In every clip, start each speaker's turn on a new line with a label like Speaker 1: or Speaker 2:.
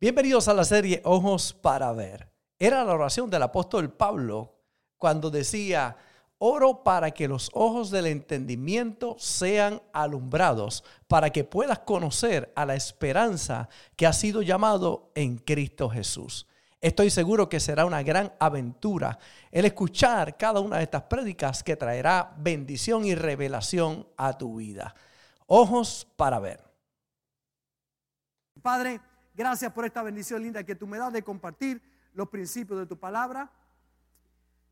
Speaker 1: Bienvenidos a la serie Ojos para Ver. Era la oración del apóstol Pablo cuando decía, oro para que los ojos del entendimiento sean alumbrados, para que puedas conocer a la esperanza que ha sido llamado en Cristo Jesús. Estoy seguro que será una gran aventura el escuchar cada una de estas prédicas que traerá bendición y revelación a tu vida. Ojos para ver.
Speaker 2: Padre, gracias por esta bendición linda que tú me das de compartir los principios de tu palabra.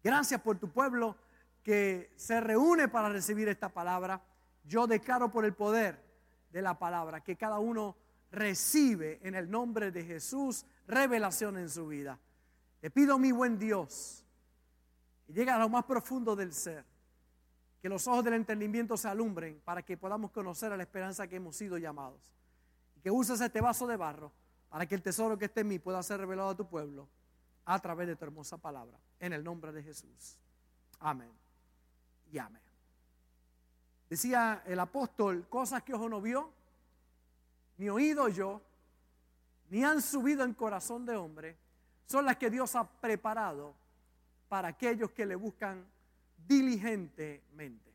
Speaker 2: Gracias por tu pueblo que se reúne para recibir esta palabra. Yo declaro por el poder de la palabra que cada uno recibe en el nombre de Jesús revelación en su vida. Te pido, mi buen Dios, que llegue a lo más profundo del ser, que los ojos del entendimiento se alumbren para que podamos conocer a la esperanza que hemos sido llamados. Y que uses este vaso de barro para que el tesoro que esté en mí pueda ser revelado a tu pueblo a través de tu hermosa palabra. En el nombre de Jesús. Amén. Y amén. Decía el apóstol, cosas que ojo no vio, ni oído yo, ni han subido en corazón de hombre, son las que Dios ha preparado para aquellos que le buscan diligentemente.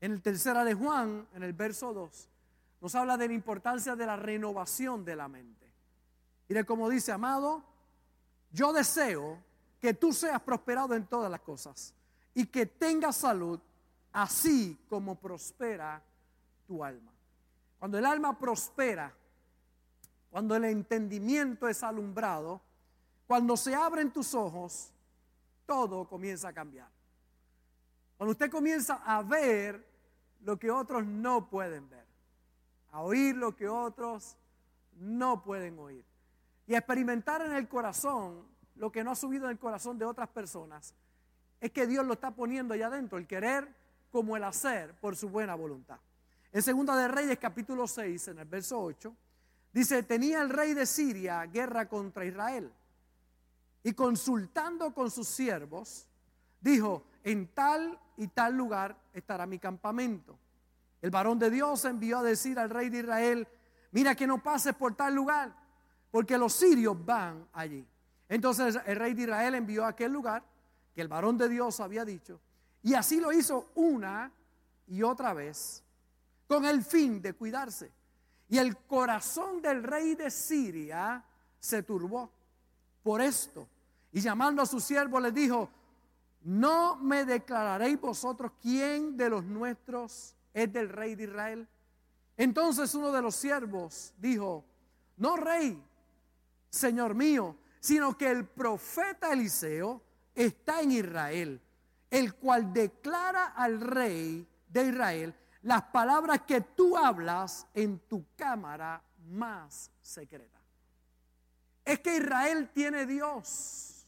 Speaker 2: En el tercera de Juan, en el verso 2, nos habla de la importancia de la renovación de la mente. De como dice, amado, yo deseo que tú seas prosperado en todas las cosas y que tengas salud, así como prospera tu alma. Cuando el alma prospera, cuando el entendimiento es alumbrado, cuando se abren tus ojos, todo comienza a cambiar. Cuando usted comienza a ver lo que otros no pueden ver, a oír lo que otros no pueden oír y experimentar en el corazón lo que no ha subido en el corazón de otras personas, es que Dios lo está poniendo allá adentro, el querer como el hacer por su buena voluntad. En Segunda de Reyes capítulo 6, en el verso 8, Dice, tenía el rey de Siria guerra contra Israel. Y consultando con sus siervos, dijo, en tal y tal lugar estará mi campamento. El varón de Dios envió a decir al rey de Israel, mira que no pases por tal lugar, porque los sirios van allí. Entonces el rey de Israel envió a aquel lugar que el varón de Dios había dicho, y así lo hizo una y otra vez, con el fin de cuidarse. Y el corazón del rey de Siria se turbó por esto. Y llamando a su siervo le dijo, ¿no me declararéis vosotros quién de los nuestros es del rey de Israel? Entonces uno de los siervos dijo, no rey, señor mío, sino que el profeta Eliseo está en Israel, el cual declara al rey de Israel las palabras que tú hablas en tu cámara más secreta. Es que Israel tiene Dios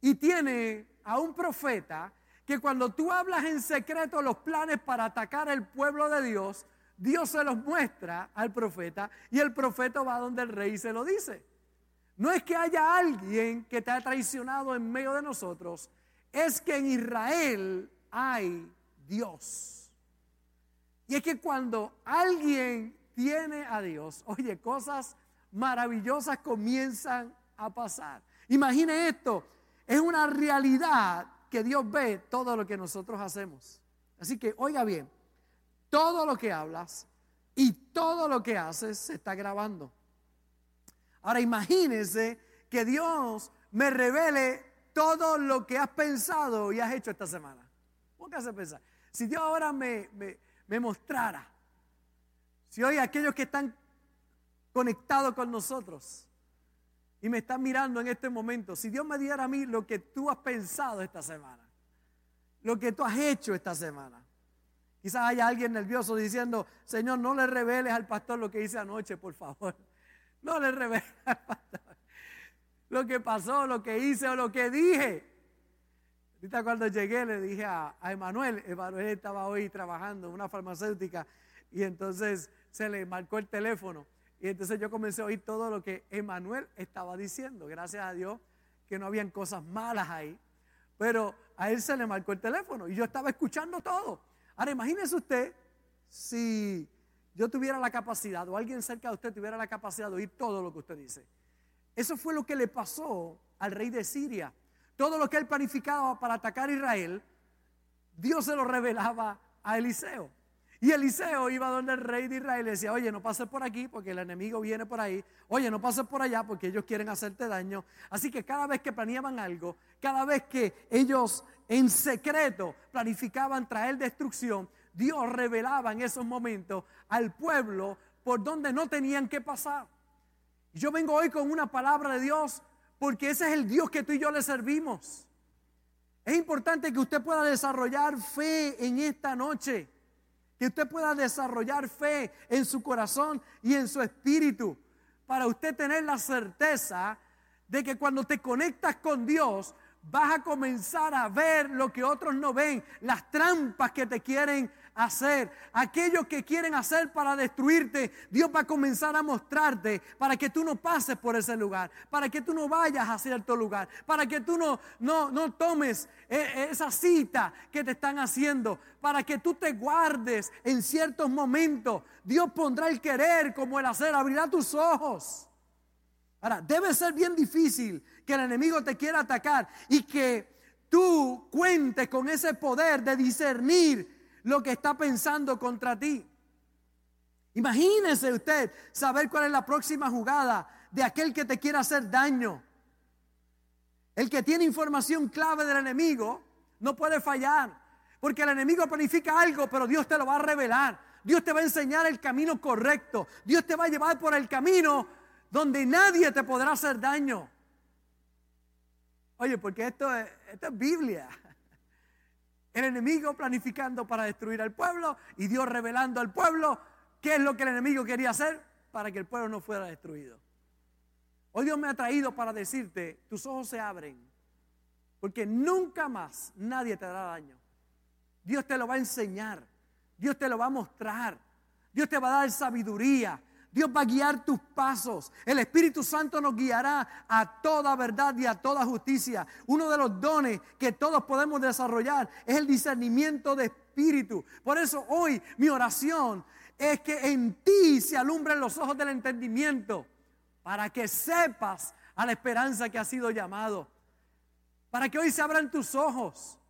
Speaker 2: y tiene a un profeta que cuando tú hablas en secreto los planes para atacar al pueblo de Dios, Dios se los muestra al profeta y el profeta va donde el rey se lo dice. No es que haya alguien que te ha traicionado en medio de nosotros, es que en Israel hay Dios. Y es que cuando alguien tiene a Dios, oye, cosas maravillosas comienzan a pasar. Imagine esto, es una realidad que Dios ve todo lo que nosotros hacemos. Así que oiga bien, todo lo que hablas y todo lo que haces se está grabando. Ahora imagínese que Dios me revele todo lo que has pensado y has hecho esta semana. Póngase a pensar. Si Dios ahora me, me, me mostrara, si hoy aquellos que están conectados con nosotros y me están mirando en este momento, si Dios me diera a mí lo que tú has pensado esta semana, lo que tú has hecho esta semana. Quizás haya alguien nervioso diciendo, Señor, no le reveles al pastor lo que hice anoche, por favor. No le reveles al pastor lo que pasó, lo que hice o lo que dije. Ahorita cuando llegué le dije a, Emanuel, Emanuel estaba hoy trabajando en una farmacéutica y entonces se le marcó el teléfono. Y entonces yo comencé a oír todo lo que Emanuel estaba diciendo. Gracias a Dios que no habían cosas malas ahí. Pero a él se le marcó el teléfono y yo estaba escuchando todo. Ahora imagínese usted si yo tuviera la capacidad, o alguien cerca de usted tuviera la capacidad de oír todo lo que usted dice. Eso fue lo que le pasó al rey de Siria. Todo lo que él planificaba para atacar a Israel, Dios se lo revelaba a Eliseo. Y Eliseo iba donde el rey de Israel y decía, oye, no pases por aquí porque el enemigo viene por ahí. Oye, no pases por allá porque ellos quieren hacerte daño. Así que cada vez que planeaban algo, cada vez que ellos en secreto planificaban traer destrucción, Dios revelaba en esos momentos al pueblo por donde no tenían que pasar. Yo vengo hoy con una palabra de Dios porque ese es el Dios que tú y yo le servimos. Es importante que usted pueda desarrollar fe en esta noche que usted pueda desarrollar fe en su corazón y en su espíritu, para usted tener la certeza de que cuando te conectas con Dios, vas a comenzar a ver lo que otros no ven, las trampas que te quieren hacer, aquellos que quieren hacer para destruirte, Dios va a comenzar a mostrarte para que tú no pases por ese lugar, para que tú no vayas a cierto lugar, para que tú no, no, no tomes eh, esa cita que te están haciendo, para que tú te guardes en ciertos momentos. Dios pondrá el querer como el hacer, abrirá tus ojos. Ahora, debe ser bien difícil que el enemigo te quiera atacar y que tú cuentes con ese poder de discernir lo que está pensando contra ti. Imagínese usted saber cuál es la próxima jugada de aquel que te quiera hacer daño. El que tiene información clave del enemigo no puede fallar, porque el enemigo planifica algo, pero Dios te lo va a revelar. Dios te va a enseñar el camino correcto. Dios te va a llevar por el camino donde nadie te podrá hacer daño. Oye, porque esto es, esto es Biblia. El enemigo planificando para destruir al pueblo y Dios revelando al pueblo qué es lo que el enemigo quería hacer para que el pueblo no fuera destruido. Hoy Dios me ha traído para decirte, tus ojos se abren, porque nunca más nadie te dará daño. Dios te lo va a enseñar, Dios te lo va a mostrar, Dios te va a dar sabiduría, Dios va a guiar tus pasos. El Espíritu Santo nos guiará a toda verdad y a toda justicia. Uno de los dones que todos podemos desarrollar es el discernimiento de espíritu. Por eso hoy mi oración es que en ti se alumbren los ojos del entendimiento para que sepas a la esperanza que ha sido llamado. Para que hoy se abran tus ojos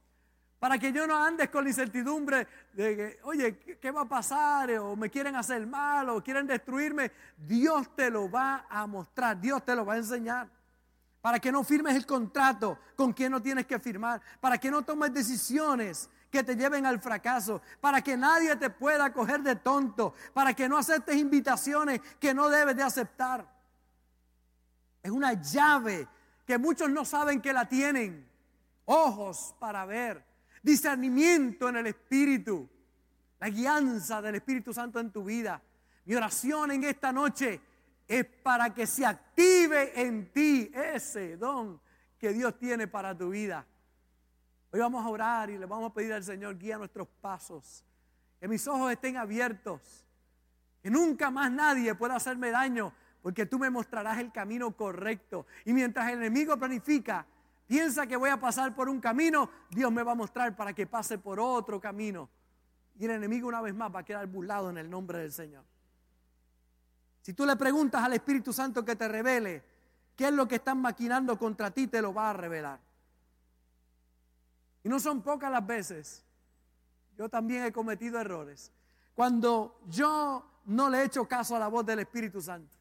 Speaker 2: para que yo no andes con la incertidumbre de que, oye, ¿qué va a pasar? O me quieren hacer mal, o quieren destruirme. Dios te lo va a mostrar, Dios te lo va a enseñar. Para que no firmes el contrato con quien no tienes que firmar. Para que no tomes decisiones que te lleven al fracaso. Para que nadie te pueda coger de tonto. Para que no aceptes invitaciones que no debes de aceptar. Es una llave que muchos no saben que la tienen. Ojos para ver discernimiento en el Espíritu, la guianza del Espíritu Santo en tu vida. Mi oración en esta noche es para que se active en ti ese don que Dios tiene para tu vida. Hoy vamos a orar y le vamos a pedir al Señor guía nuestros pasos, que mis ojos estén abiertos, que nunca más nadie pueda hacerme daño, porque tú me mostrarás el camino correcto. Y mientras el enemigo planifica piensa que voy a pasar por un camino, Dios me va a mostrar para que pase por otro camino. Y el enemigo una vez más va a quedar burlado en el nombre del Señor. Si tú le preguntas al Espíritu Santo que te revele qué es lo que están maquinando contra ti, te lo va a revelar. Y no son pocas las veces. Yo también he cometido errores. Cuando yo no le he hecho caso a la voz del Espíritu Santo.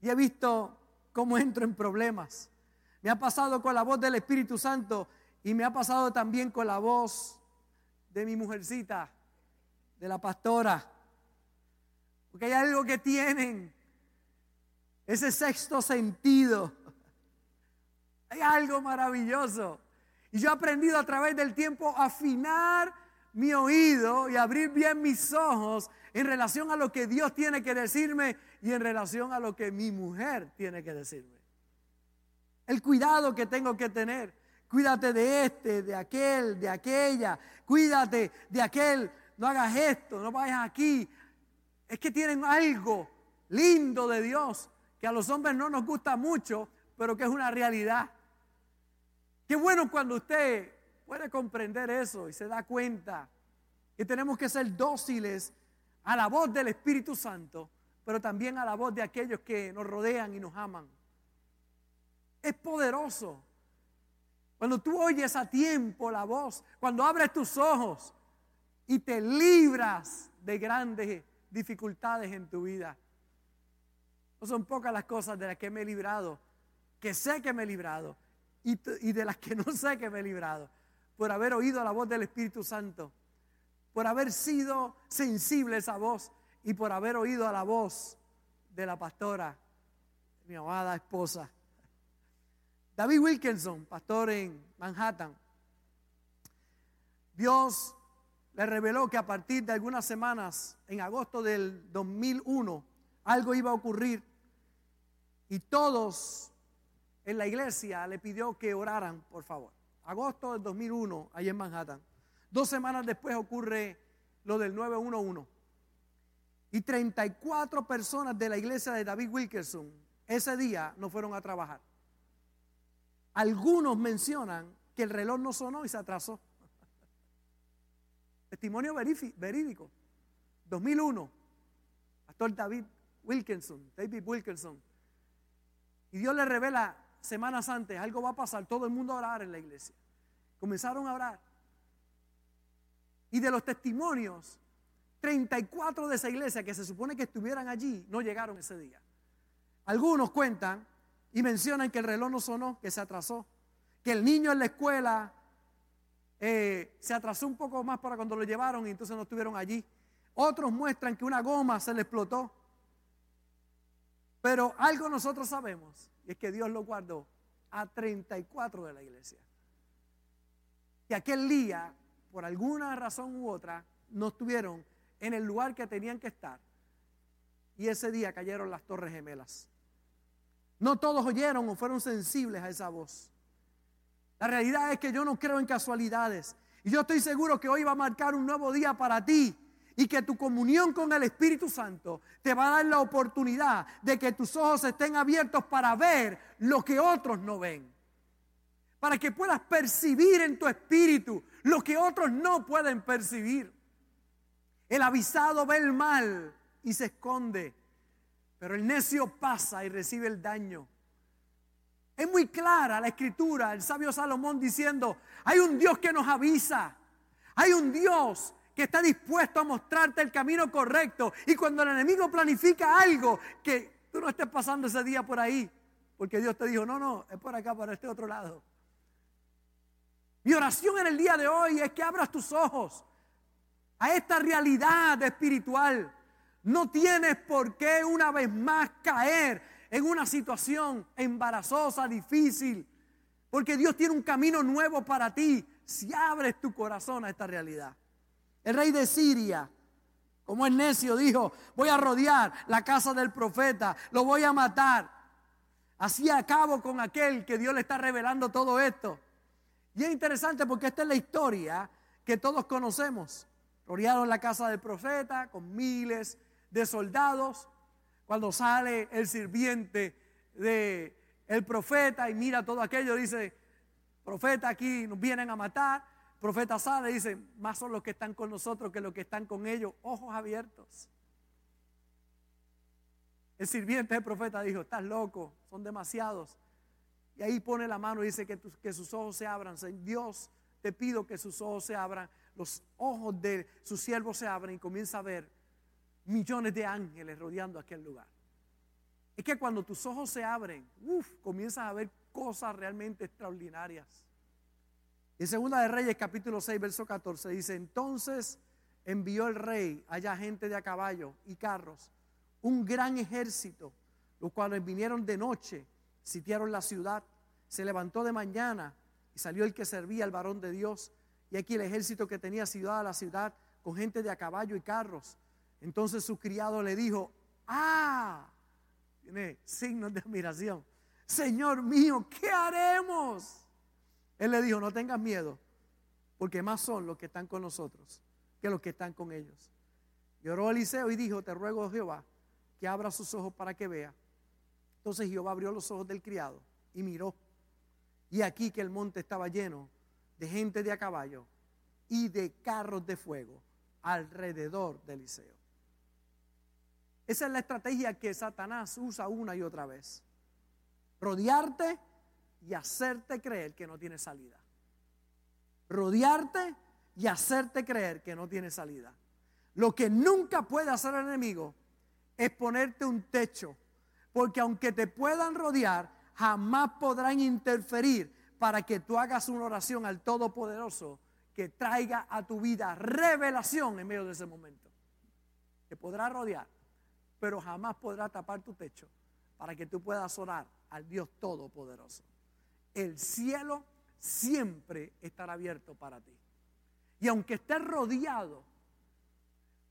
Speaker 2: Y he visto cómo entro en problemas me ha pasado con la voz del Espíritu Santo y me ha pasado también con la voz de mi mujercita, de la pastora. Porque hay algo que tienen, ese sexto sentido. Hay algo maravilloso. Y yo he aprendido a través del tiempo a afinar mi oído y abrir bien mis ojos en relación a lo que Dios tiene que decirme y en relación a lo que mi mujer tiene que decirme el cuidado que tengo que tener. Cuídate de este, de aquel, de aquella. Cuídate de aquel. No hagas esto, no vayas aquí. Es que tienen algo lindo de Dios que a los hombres no nos gusta mucho, pero que es una realidad. Qué bueno cuando usted puede comprender eso y se da cuenta que tenemos que ser dóciles a la voz del Espíritu Santo, pero también a la voz de aquellos que nos rodean y nos aman. Es poderoso. Cuando tú oyes a tiempo la voz, cuando abres tus ojos y te libras de grandes dificultades en tu vida. No son pocas las cosas de las que me he librado, que sé que me he librado, y, de las que no sé que me he librado, por haber oído la voz del Espíritu Santo, por haber sido sensible a esa voz y por haber oído a la voz de la pastora, mi amada esposa. David Wilkinson, pastor en Manhattan, Dios le reveló que a partir de algunas semanas, en agosto del 2001, algo iba a ocurrir y todos en la iglesia le pidió que oraran, por favor. Agosto del 2001, ahí en Manhattan. Dos semanas después ocurre lo del 911. Y 34 personas de la iglesia de David Wilkerson ese día no fueron a trabajar. Algunos mencionan que el reloj no sonó y se atrasó. Testimonio verídico. 2001. Pastor David Wilkinson, David Wilkinson. Y Dios le revela semanas antes, algo va a pasar, todo el mundo a orar en la iglesia. Comenzaron a orar. Y de los testimonios, 34 de esa iglesia que se supone que estuvieran allí, no llegaron ese día. Algunos cuentan y mencionan que el reloj no sonó, que se atrasó, que el niño en la escuela eh, se atrasó un poco más para cuando lo llevaron y entonces no estuvieron allí. Otros muestran que una goma se le explotó. Pero algo nosotros sabemos, y es que Dios lo guardó a 34 de la iglesia. Que aquel día, por alguna razón u otra, no estuvieron en el lugar que tenían que estar. Y ese día cayeron las torres gemelas. No todos oyeron o fueron sensibles a esa voz. La realidad es que yo no creo en casualidades. Y yo estoy seguro que hoy va a marcar un nuevo día para ti. Y que tu comunión con el Espíritu Santo te va a dar la oportunidad de que tus ojos estén abiertos para ver lo que otros no ven. Para que puedas percibir en tu espíritu lo que otros no pueden percibir. El avisado ve el mal y se esconde. Pero el necio pasa y recibe el daño. Es muy clara la escritura, el sabio Salomón diciendo, hay un Dios que nos avisa, hay un Dios que está dispuesto a mostrarte el camino correcto. Y cuando el enemigo planifica algo, que tú no estés pasando ese día por ahí, porque Dios te dijo, no, no, es por acá, por este otro lado. Mi oración en el día de hoy es que abras tus ojos a esta realidad espiritual. No tienes por qué una vez más caer en una situación embarazosa, difícil, porque Dios tiene un camino nuevo para ti si abres tu corazón a esta realidad. El rey de Siria, como el necio, dijo, voy a rodear la casa del profeta, lo voy a matar. Así acabo con aquel que Dios le está revelando todo esto. Y es interesante porque esta es la historia que todos conocemos. Rodearon la casa del profeta con miles de soldados. Cuando sale el sirviente de el profeta y mira todo aquello, dice, profeta aquí nos vienen a matar. profeta sale y dice, más son los que están con nosotros que los que están con ellos, ojos abiertos. El sirviente del profeta dijo, estás loco, son demasiados. Y ahí pone la mano y dice que, que sus ojos se abran. Dios, te pido que sus ojos se abran, los ojos de su siervo se abran y comienza a ver millones de ángeles rodeando aquel lugar. Es que cuando tus ojos se abren, uff, comienzas a ver cosas realmente extraordinarias. En Segunda de Reyes, capítulo 6, verso 14, dice: Entonces envió el rey allá gente de a caballo y carros, un gran ejército, los cuales vinieron de noche, sitiaron la ciudad. Se levantó de mañana y salió el que servía al varón de Dios. Y aquí el ejército que tenía ciudad a la ciudad, con gente de a caballo y carros entonces su criado le dijo, ah, tiene signos de admiración. Señor mío, ¿qué haremos? Él le dijo, no tengas miedo, porque más son los que están con nosotros que los que están con ellos. Y oró Eliseo y dijo, te ruego Jehová que abra sus ojos para que vea. Entonces Jehová abrió los ojos del criado y miró. Y aquí que el monte estaba lleno de gente de a caballo y de carros de fuego alrededor de Eliseo. Esa es la estrategia que Satanás usa una y otra vez. Rodearte y hacerte creer que no tiene salida. Rodearte y hacerte creer que no tiene salida. Lo que nunca puede hacer el enemigo es ponerte un techo, porque aunque te puedan rodear, jamás podrán interferir para que tú hagas una oración al Todopoderoso que traiga a tu vida revelación en medio de ese momento. Te podrá rodear, pero jamás podrá tapar tu techo para que tú puedas orar al Dios Todopoderoso. El cielo siempre estará abierto para ti. Y aunque estés rodeado,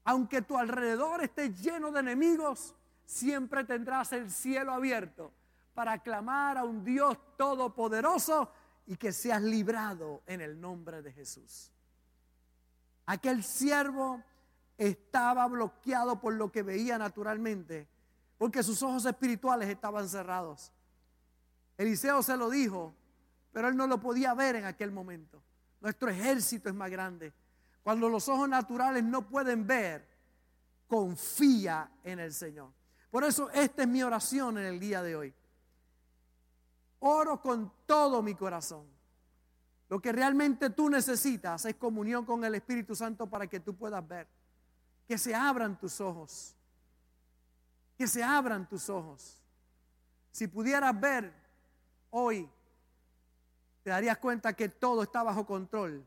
Speaker 2: aunque tu alrededor esté lleno de enemigos, siempre tendrás el cielo abierto para clamar a un Dios todopoderoso y que seas librado en el nombre de Jesús. Aquel siervo estaba bloqueado por lo que veía naturalmente, porque sus ojos espirituales estaban cerrados. Eliseo se lo dijo, pero él no lo podía ver en aquel momento. Nuestro ejército es más grande. Cuando los ojos naturales no pueden ver, confía en el Señor. Por eso esta es mi oración en el día de hoy. Oro con todo mi corazón. Lo que realmente tú necesitas es comunión con el Espíritu Santo para que tú puedas ver. Que se abran tus ojos. Que se abran tus ojos. Si pudieras ver hoy, te darías cuenta que todo está bajo control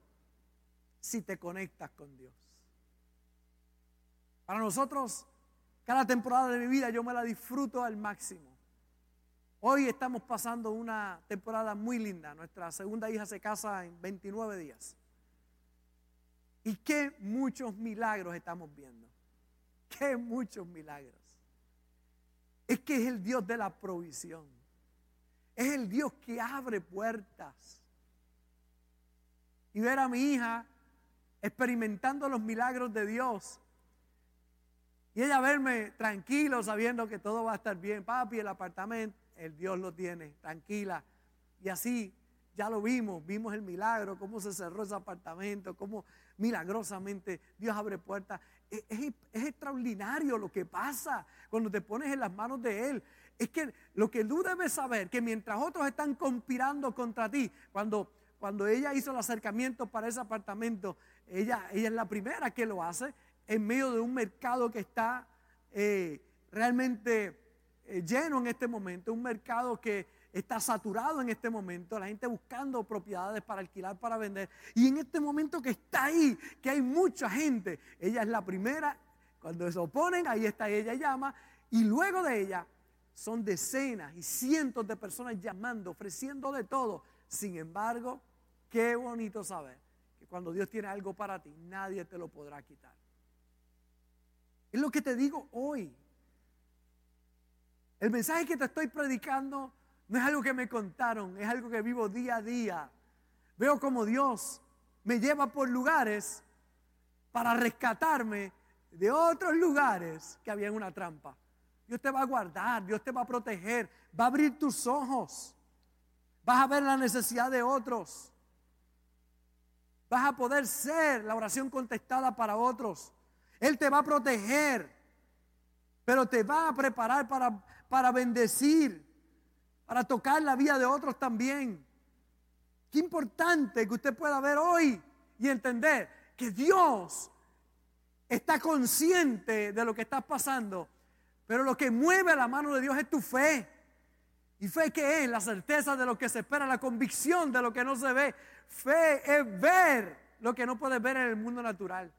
Speaker 2: si te conectas con Dios. Para nosotros, cada temporada de mi vida yo me la disfruto al máximo. Hoy estamos pasando una temporada muy linda. Nuestra segunda hija se casa en 29 días. Y qué muchos milagros estamos viendo. Qué muchos milagros. Es que es el Dios de la provisión. Es el Dios que abre puertas. Y ver a mi hija experimentando los milagros de Dios. Y ella verme tranquilo sabiendo que todo va a estar bien. Papi, el apartamento, el Dios lo tiene, tranquila. Y así ya lo vimos, vimos el milagro, cómo se cerró ese apartamento, cómo milagrosamente Dios abre puertas. Es, es, extraordinario lo que pasa cuando te pones en las manos de Él. Es que lo que tú debes saber, que mientras otros están conspirando contra ti, cuando, cuando ella hizo el acercamiento para ese apartamento, ella, ella es la primera que lo hace en medio de un mercado que está eh, realmente eh, lleno en este momento, un mercado que está saturado en este momento, la gente buscando propiedades para alquilar, para vender. Y en este momento que está ahí, que hay mucha gente, ella es la primera, cuando se oponen, ahí está ella llama, y luego de ella son decenas y cientos de personas llamando, ofreciendo de todo. Sin embargo, qué bonito saber que cuando Dios tiene algo para ti, nadie te lo podrá quitar. Es lo que te digo hoy. El mensaje que te estoy predicando no es algo que me contaron, es algo que vivo día a día. Veo como Dios me lleva por lugares para rescatarme de otros lugares que había una trampa. Dios te va a guardar, Dios te va a proteger, va a abrir tus ojos. Vas a ver la necesidad de otros. Vas a poder ser la oración contestada para otros. Él te va a proteger, pero te va a preparar para para bendecir, para tocar la vida de otros también. Qué importante que usted pueda ver hoy y entender que Dios está consciente de lo que está pasando, pero lo que mueve la mano de Dios es tu fe. ¿Y fe que es? La certeza de lo que se espera, la convicción de lo que no se ve. Fe es ver lo que no puedes ver en el mundo natural.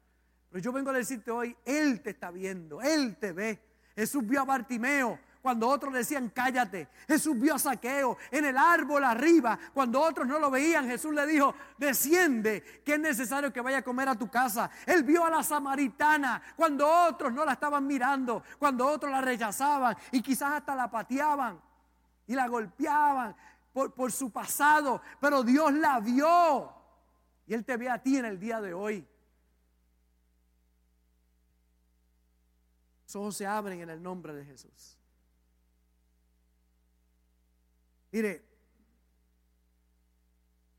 Speaker 2: Pero yo vengo a decirte hoy, Él te está viendo, Él te ve. Jesús vio a Bartimeo, cuando otros decían cállate. Jesús vio a Saqueo en el árbol arriba. Cuando otros no lo veían, Jesús le dijo, desciende, que es necesario que vaya a comer a tu casa. Él vio a la samaritana cuando otros no la estaban mirando, cuando otros la rechazaban y quizás hasta la pateaban y la golpeaban por, por su pasado. Pero Dios la vio y Él te ve a ti en el día de hoy. Los ojos se abren en el nombre de Jesús. Mire,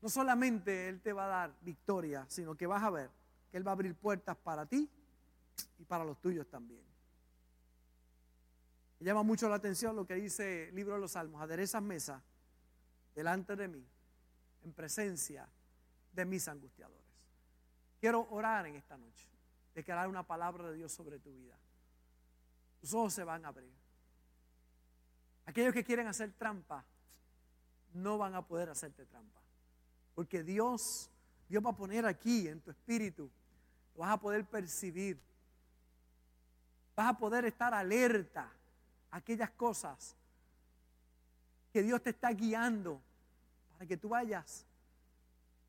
Speaker 2: no solamente Él te va a dar victoria, sino que vas a ver que Él va a abrir puertas para ti y para los tuyos también. Me llama mucho la atención lo que dice el libro de los Salmos. Aderezas mesa delante de mí, en presencia de mis angustiadores. Quiero orar en esta noche, declarar una palabra de Dios sobre tu vida. Tus ojos se van a abrir. Aquellos que quieren hacer trampa, no van a poder hacerte trampa. Porque Dios, Dios va a poner aquí en tu espíritu, vas a poder percibir. Vas a poder estar alerta aquellas cosas que Dios te está guiando para que tú vayas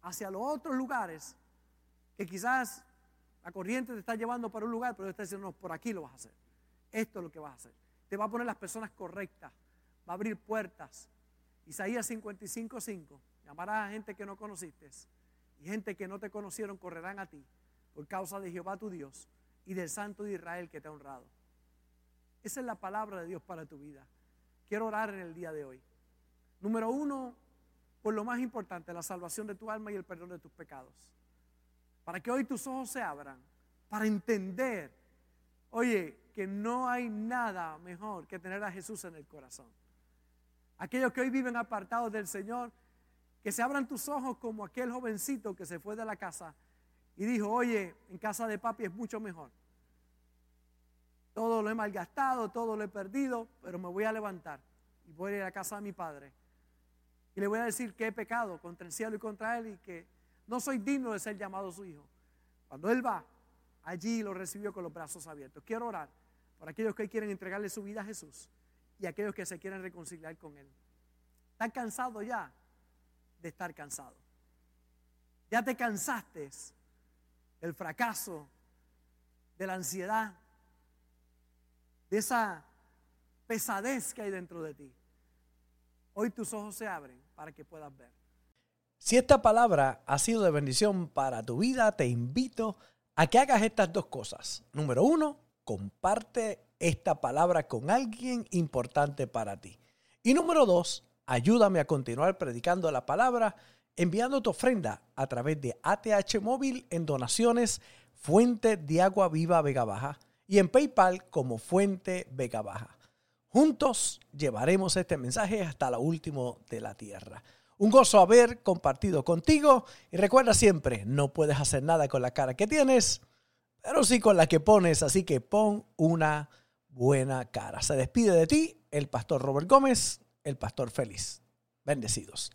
Speaker 2: hacia los otros lugares que quizás la corriente te está llevando para un lugar, pero Dios está diciendo, no, por aquí lo vas a hacer. Esto es lo que vas a hacer. Te va a poner las personas correctas, va a abrir puertas. Isaías 55, 5, llamarás a gente que no conociste y gente que no te conocieron correrán a ti por causa de Jehová tu Dios y del Santo de Israel que te ha honrado. Esa es la palabra de Dios para tu vida. Quiero orar en el día de hoy. Número uno, por lo más importante, la salvación de tu alma y el perdón de tus pecados. Para que hoy tus ojos se abran, para entender, oye, que no hay nada mejor que tener a Jesús en el corazón. Aquellos que hoy viven apartados del Señor, que se abran tus ojos como aquel jovencito que se fue de la casa y dijo, oye, en casa de papi es mucho mejor. Todo lo he malgastado, todo lo he perdido, pero me voy a levantar y voy a ir a casa de mi padre. Y le voy a decir que he pecado contra el cielo y contra él y que no soy digno de ser llamado su hijo. Cuando él va, allí lo recibió con los brazos abiertos. Quiero orar por aquellos que quieren entregarle su vida a Jesús y aquellos que se quieren reconciliar con él. ¿Estás cansado ya de estar cansado? ¿Ya te cansaste del fracaso, de la ansiedad, de esa pesadez que hay dentro de ti. Hoy tus ojos se abren para que puedas ver.
Speaker 1: Si esta palabra ha sido de bendición para tu vida, te invito a que hagas estas dos cosas. Número uno, comparte esta palabra con alguien importante para ti. Y número dos, ayúdame a continuar predicando la palabra enviando tu ofrenda a través de ATH Móvil en donaciones Fuente de Agua Viva Vega Baja y en PayPal como Fuente Vega Baja. Juntos llevaremos este mensaje hasta lo último de la tierra. Un gozo haber compartido contigo y recuerda siempre, no puedes hacer nada con la cara que tienes, pero sí con la que pones, así que pon una buena cara. Se despide de ti el pastor Robert Gómez, el pastor feliz. Bendecidos.